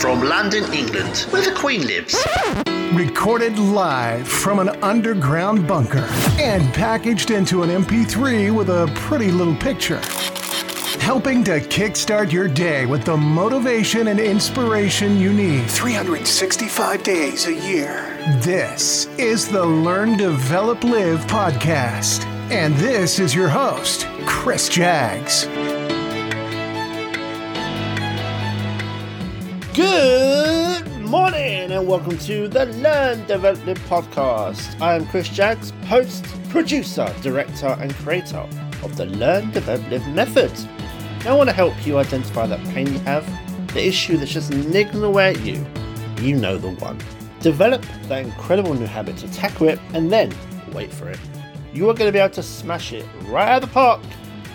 From London, England, where the Queen lives. Recorded live from an underground bunker and packaged into an MP3 with a pretty little picture. Helping to kickstart your day with the motivation and inspiration you need 365 days a year. This is the Learn, Develop, Live podcast. And this is your host, Chris Jags. Good morning and welcome to the Learn Develop Live podcast. I am Chris Jags, host, producer, director, and creator of the Learn Develop Live method. I want to help you identify that pain you have, the issue that's just niggling away at you. You know the one. Develop that incredible new habit to tackle it and then wait for it. You are going to be able to smash it right out of the park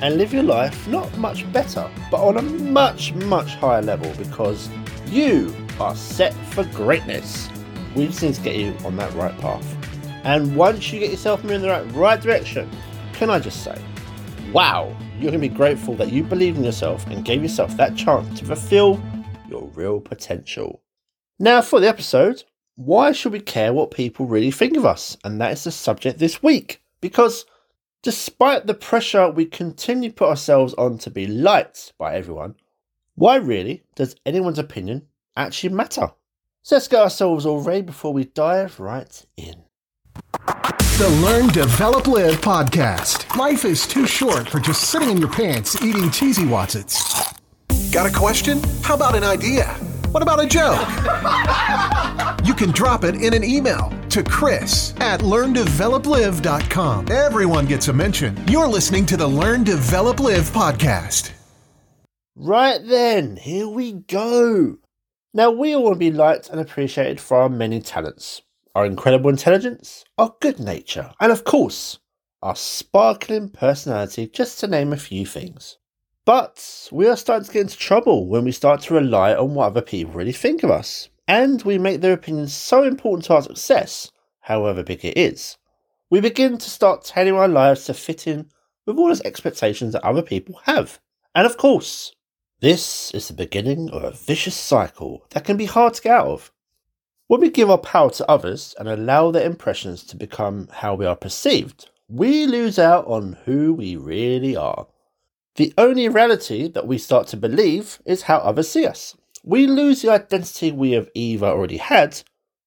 and live your life not much better, but on a much, much higher level because you are set for greatness. We just need to get you on that right path. And once you get yourself moving in the right, right direction, can I just say, wow, you're going to be grateful that you believed in yourself and gave yourself that chance to fulfill your real potential. Now, for the episode, why should we care what people really think of us? And that is the subject this week. Because despite the pressure we continue to put ourselves on to be liked by everyone, why really does anyone's opinion actually matter? So let's get ourselves all ready before we dive right in. The Learn, Develop, Live podcast. Life is too short for just sitting in your pants eating cheesy Wotsits. Got a question? How about an idea? What about a joke? you can drop it in an email to Chris at learndeveloplive.com. Everyone gets a mention. You're listening to the Learn, Develop, Live podcast. Right then, here we go. Now, we all want to be liked and appreciated for our many talents, our incredible intelligence, our good nature, and of course, our sparkling personality, just to name a few things. But we are starting to get into trouble when we start to rely on what other people really think of us, and we make their opinions so important to our success, however big it is. We begin to start tailoring our lives to fit in with all those expectations that other people have. And of course, this is the beginning of a vicious cycle that can be hard to get out of. When we give our power to others and allow their impressions to become how we are perceived, we lose out on who we really are. The only reality that we start to believe is how others see us. We lose the identity we have either already had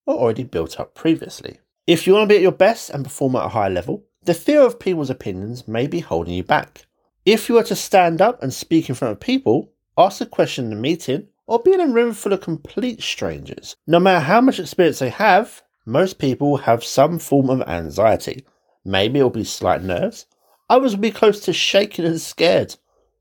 or already built up previously. If you want to be at your best and perform at a high level, the fear of people's opinions may be holding you back. If you are to stand up and speak in front of people, ask a question in a meeting, or be in a room full of complete strangers. No matter how much experience they have, most people have some form of anxiety. Maybe it'll be slight nerves, others will be close to shaking and scared.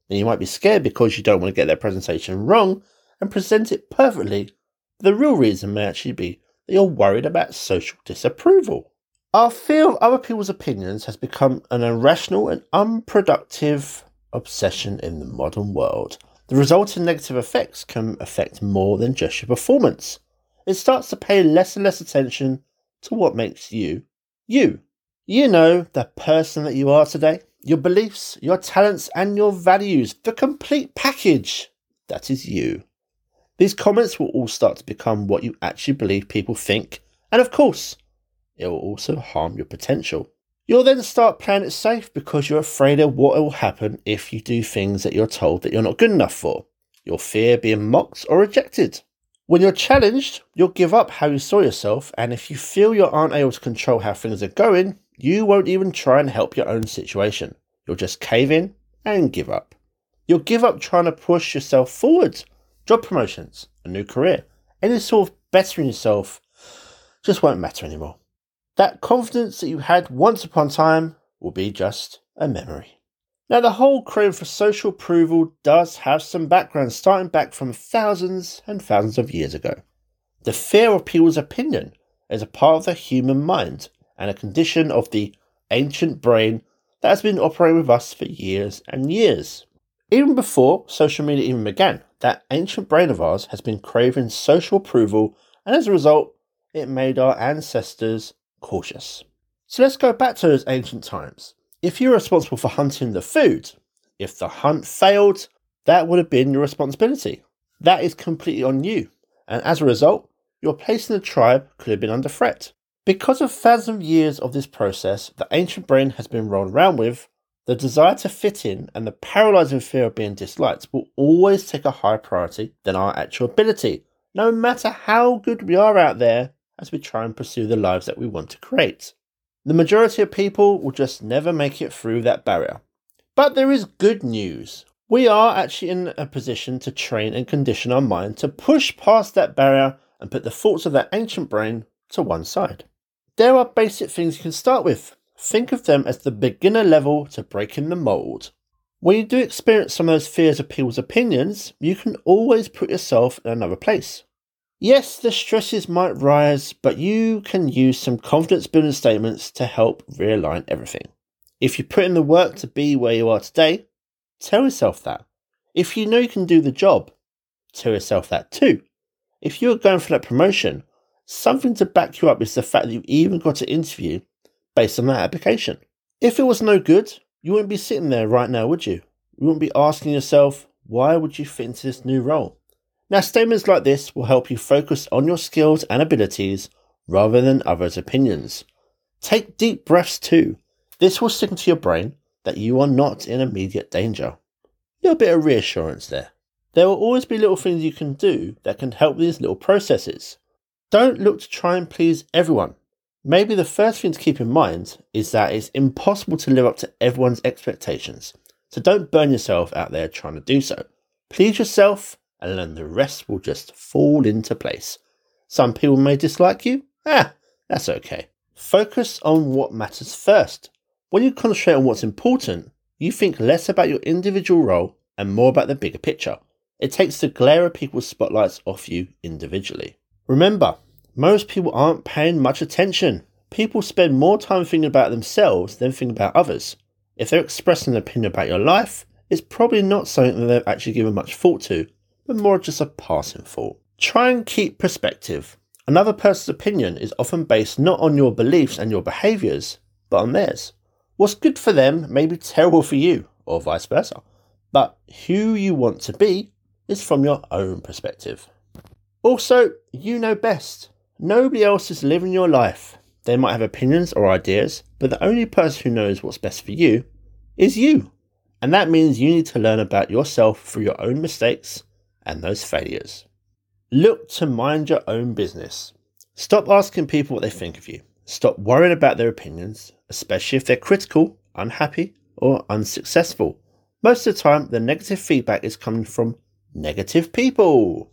And you might be scared because you don't want to get their presentation wrong and present it perfectly. The real reason may actually be that you're worried about social disapproval. Our fear of other people's opinions has become an irrational and unproductive obsession in the modern world. The resulting negative effects can affect more than just your performance. It starts to pay less and less attention to what makes you you. You know, the person that you are today, your beliefs, your talents, and your values, the complete package. That is you. These comments will all start to become what you actually believe people think, and of course, it will also harm your potential. You'll then start playing it safe because you're afraid of what will happen if you do things that you're told that you're not good enough for. You'll fear being mocked or rejected. When you're challenged, you'll give up how you saw yourself, and if you feel you aren't able to control how things are going, you won't even try and help your own situation. You'll just cave in and give up. You'll give up trying to push yourself forward. Job promotions, a new career, any sort of bettering yourself just won't matter anymore. That confidence that you had once upon a time will be just a memory. Now, the whole craving for social approval does have some background starting back from thousands and thousands of years ago. The fear of people's opinion is a part of the human mind and a condition of the ancient brain that has been operating with us for years and years. Even before social media even began, that ancient brain of ours has been craving social approval, and as a result, it made our ancestors cautious. So let's go back to those ancient times. If you were responsible for hunting the food, if the hunt failed, that would have been your responsibility. that is completely on you, and as a result, your place in the tribe could have been under threat. Because of thousands of years of this process the ancient brain has been rolled around with, the desire to fit in and the paralyzing fear of being disliked will always take a higher priority than our actual ability, no matter how good we are out there as we try and pursue the lives that we want to create. The majority of people will just never make it through that barrier. But there is good news. We are actually in a position to train and condition our mind to push past that barrier and put the thoughts of that ancient brain to one side. There are basic things you can start with. Think of them as the beginner level to breaking the mold. When you do experience some of those fears of people's opinions, you can always put yourself in another place. Yes, the stresses might rise, but you can use some confidence building statements to help realign everything. If you put in the work to be where you are today, tell yourself that. If you know you can do the job, tell yourself that too. If you're going for that promotion, something to back you up is the fact that you even got an interview based on that application. If it was no good, you wouldn't be sitting there right now, would you? You wouldn't be asking yourself, why would you fit into this new role? Now, statements like this will help you focus on your skills and abilities rather than others' opinions. Take deep breaths too. This will signal to your brain that you are not in immediate danger. A little bit of reassurance there. There will always be little things you can do that can help these little processes. Don't look to try and please everyone. Maybe the first thing to keep in mind is that it's impossible to live up to everyone's expectations. So don't burn yourself out there trying to do so. Please yourself, and then the rest will just fall into place. Some people may dislike you. Ah, that's okay. Focus on what matters first. When you concentrate on what's important, you think less about your individual role and more about the bigger picture. It takes the glare of people's spotlights off you individually. Remember, most people aren't paying much attention. People spend more time thinking about themselves than thinking about others. If they're expressing an opinion about your life, it's probably not something that they've actually given much thought to, but more just a passing thought. Try and keep perspective. Another person's opinion is often based not on your beliefs and your behaviours, but on theirs. What's good for them may be terrible for you, or vice versa. But who you want to be is from your own perspective. Also, you know best. Nobody else is living your life. They might have opinions or ideas, but the only person who knows what's best for you is you. And that means you need to learn about yourself through your own mistakes and those failures. Look to mind your own business. Stop asking people what they think of you. Stop worrying about their opinions, especially if they're critical, unhappy, or unsuccessful. Most of the time, the negative feedback is coming from negative people.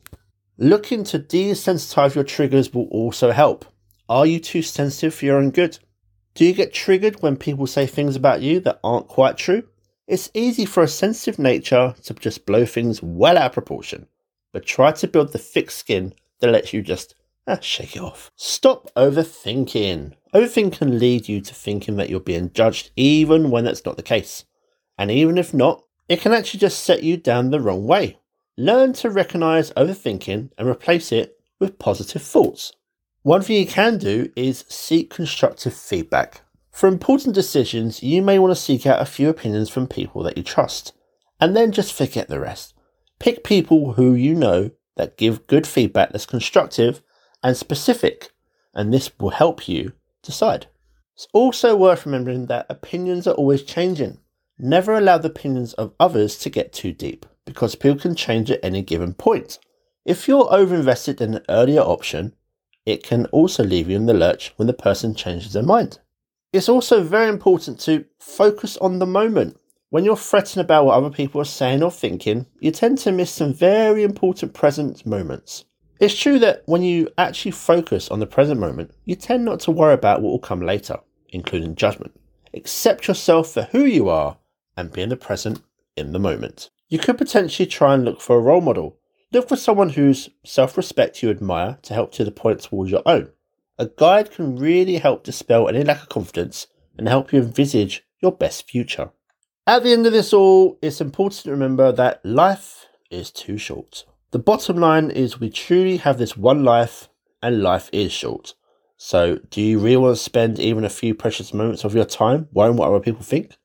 Looking to desensitize your triggers will also help. Are you too sensitive for your own good? Do you get triggered when people say things about you that aren't quite true? It's easy for a sensitive nature to just blow things well out of proportion, but try to build the thick skin that lets you just ah, shake it off. Stop overthinking. Overthinking can lead you to thinking that you're being judged even when that's not the case. And even if not, it can actually just set you down the wrong way. Learn to recognize overthinking and replace it with positive thoughts. One thing you can do is seek constructive feedback. For important decisions, you may want to seek out a few opinions from people that you trust, and then just forget the rest. Pick people who you know that give good feedback that's constructive and specific, and this will help you decide. It's also worth remembering that opinions are always changing. Never allow the opinions of others to get too deep because people can change at any given point. If you're overinvested in an earlier option, it can also leave you in the lurch when the person changes their mind. It's also very important to focus on the moment. When you're fretting about what other people are saying or thinking, you tend to miss some very important present moments. It's true that when you actually focus on the present moment, you tend not to worry about what will come later, including judgment. Accept yourself for who you are and be in the present in the moment. You could potentially try and look for a role model. Look for someone whose self respect you admire to help to the point towards your own. A guide can really help dispel any lack of confidence and help you envisage your best future. At the end of this all, it's important to remember that life is too short. The bottom line is we truly have this one life, and life is short. So, do you really want to spend even a few precious moments of your time worrying what other people think?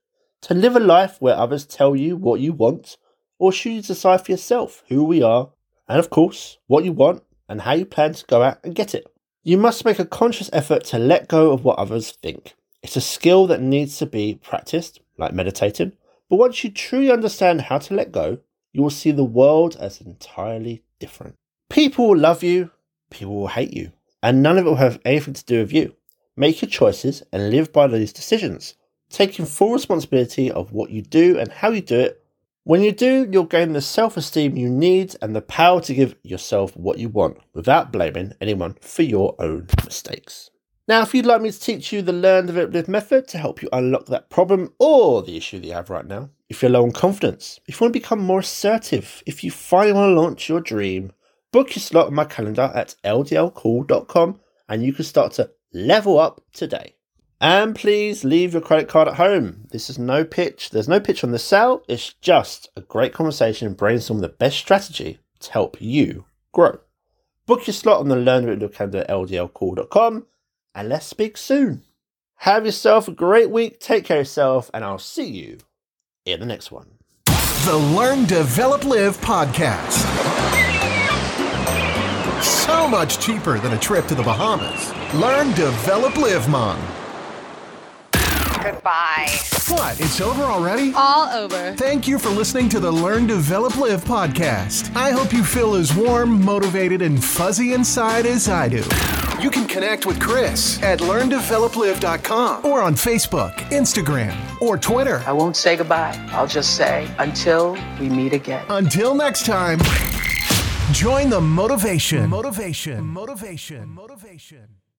To live a life where others tell you what you want or should you decide for yourself who we are and of course, what you want and how you plan to go out and get it. You must make a conscious effort to let go of what others think. It's a skill that needs to be practiced, like meditating, but once you truly understand how to let go, you will see the world as entirely different. People will love you, people will hate you, and none of it will have anything to do with you. Make your choices and live by these decisions, taking full responsibility of what you do and how you do it. When you do, you'll gain the self esteem you need and the power to give yourself what you want without blaming anyone for your own mistakes. Now, if you'd like me to teach you the Learn, Develop, Live method to help you unlock that problem or the issue that you have right now, if you're low on confidence, if you want to become more assertive, if you finally want to launch your dream, book your slot on my calendar at ldlcool.com and you can start to level up today. And please leave your credit card at home. This is no pitch. There's no pitch on the sale. It's just a great conversation brainstorm the best strategy to help you grow. Book your slot on the Learn calendar at ldlcool.com and let's speak soon. Have yourself a great week. Take care of yourself, and I'll see you in the next one. The Learn, Develop, Live podcast. So much cheaper than a trip to the Bahamas. Learn, Develop, Live, Mom. Goodbye. What? It's over already? All over. Thank you for listening to the Learn, Develop, Live podcast. I hope you feel as warm, motivated, and fuzzy inside as I do. You can connect with Chris at learndeveloplive.com or on Facebook, Instagram, or Twitter. I won't say goodbye. I'll just say until we meet again. Until next time, join the motivation. Motivation. Motivation. Motivation.